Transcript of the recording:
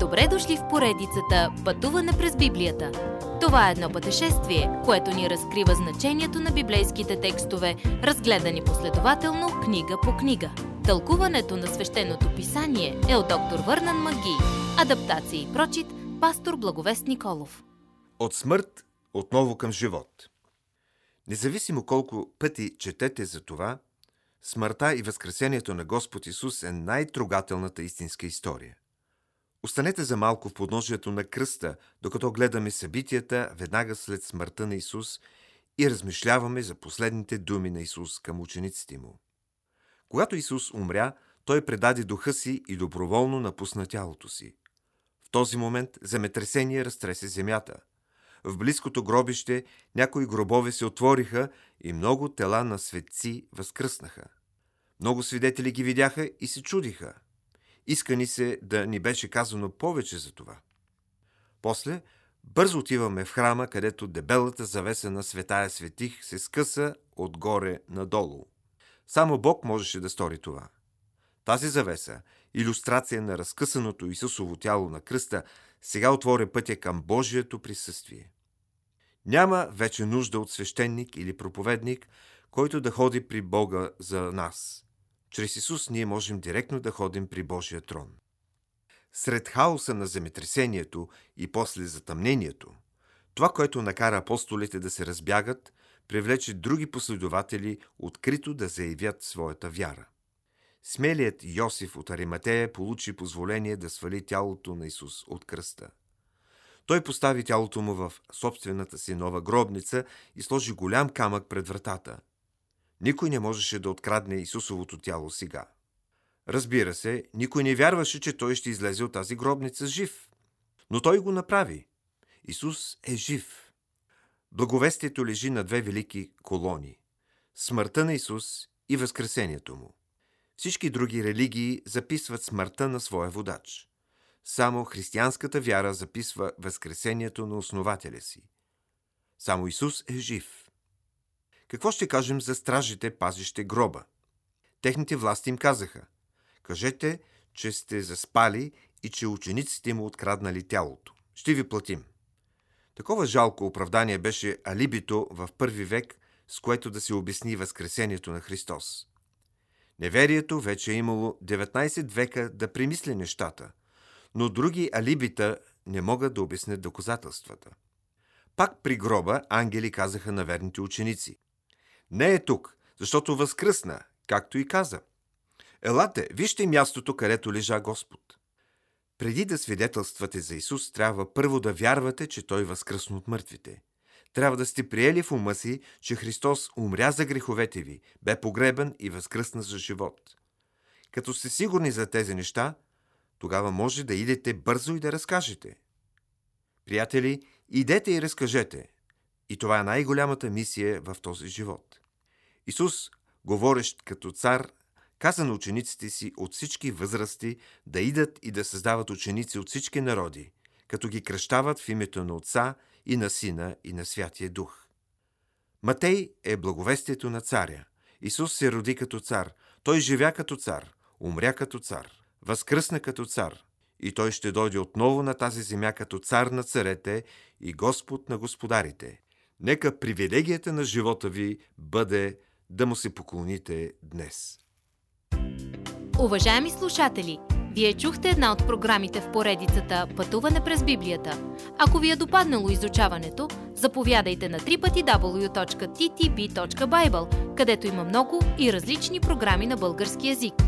Добре дошли в поредицата Пътуване през Библията. Това е едно пътешествие, което ни разкрива значението на библейските текстове, разгледани последователно книга по книга. Тълкуването на свещеното писание е от доктор Върнан Маги. Адаптация и прочит, пастор Благовест Николов. От смърт отново към живот. Независимо колко пъти четете за това, смъртта и възкресението на Господ Исус е най-трогателната истинска история. Останете за малко в подножието на кръста, докато гледаме събитията веднага след смъртта на Исус и размишляваме за последните думи на Исус към учениците му. Когато Исус умря, той предаде духа си и доброволно напусна тялото си. В този момент земетресение разтресе земята. В близкото гробище някои гробове се отвориха и много тела на светци възкръснаха. Много свидетели ги видяха и се чудиха. Иска ни се да ни беше казано повече за това. После бързо отиваме в храма, където дебелата завеса на светая светих се скъса отгоре надолу. Само Бог можеше да стори това. Тази завеса, иллюстрация на разкъсаното Исусово тяло на кръста, сега отворя пътя към Божието присъствие. Няма вече нужда от свещеник или проповедник, който да ходи при Бога за нас. Чрез Исус ние можем директно да ходим при Божия трон. Сред хаоса на земетресението и после затъмнението, това, което накара апостолите да се разбягат, привлече други последователи открито да заявят своята вяра. Смелият Йосиф от Ариматея получи позволение да свали тялото на Исус от кръста. Той постави тялото му в собствената си нова гробница и сложи голям камък пред вратата. Никой не можеше да открадне Исусовото тяло сега. Разбира се, никой не вярваше, че той ще излезе от тази гробница жив. Но той го направи. Исус е жив. Благовестието лежи на две велики колони – смъртта на Исус и възкресението му. Всички други религии записват смъртта на своя водач. Само християнската вяра записва възкресението на основателя си. Само Исус е жив. Какво ще кажем за стражите, пазище гроба? Техните власти им казаха – кажете, че сте заспали и че учениците му откраднали тялото. Ще ви платим. Такова жалко оправдание беше алибито в първи век, с което да се обясни възкресението на Христос. Неверието вече е имало 19 века да примисли нещата, но други алибита не могат да обяснят доказателствата. Пак при гроба ангели казаха на верните ученици Не е тук, защото възкръсна, както и каза. Елате, вижте мястото, където лежа Господ. Преди да свидетелствате за Исус, трябва първо да вярвате, че Той възкръсна от мъртвите. Трябва да сте приели в ума си, че Христос умря за греховете ви, бе погребан и възкръсна за живот. Като сте сигурни за тези неща, тогава може да идете бързо и да разкажете. Приятели, идете и разкажете. И това е най-голямата мисия в този живот. Исус, говорещ като цар, каза на учениците си от всички възрасти да идат и да създават ученици от всички народи, като ги кръщават в името на Отца и на Сина и на Святия Дух. Матей е благовестието на царя. Исус се роди като цар. Той живя като цар, умря като цар, възкръсна като цар. И той ще дойде отново на тази земя като цар на царете и Господ на господарите. Нека привилегията на живота ви бъде да му се поклоните днес. Уважаеми слушатели, вие чухте една от програмите в поредицата Пътуване през Библията. Ако ви е допаднало изучаването, заповядайте на www.ttb.bible, където има много и различни програми на български язик.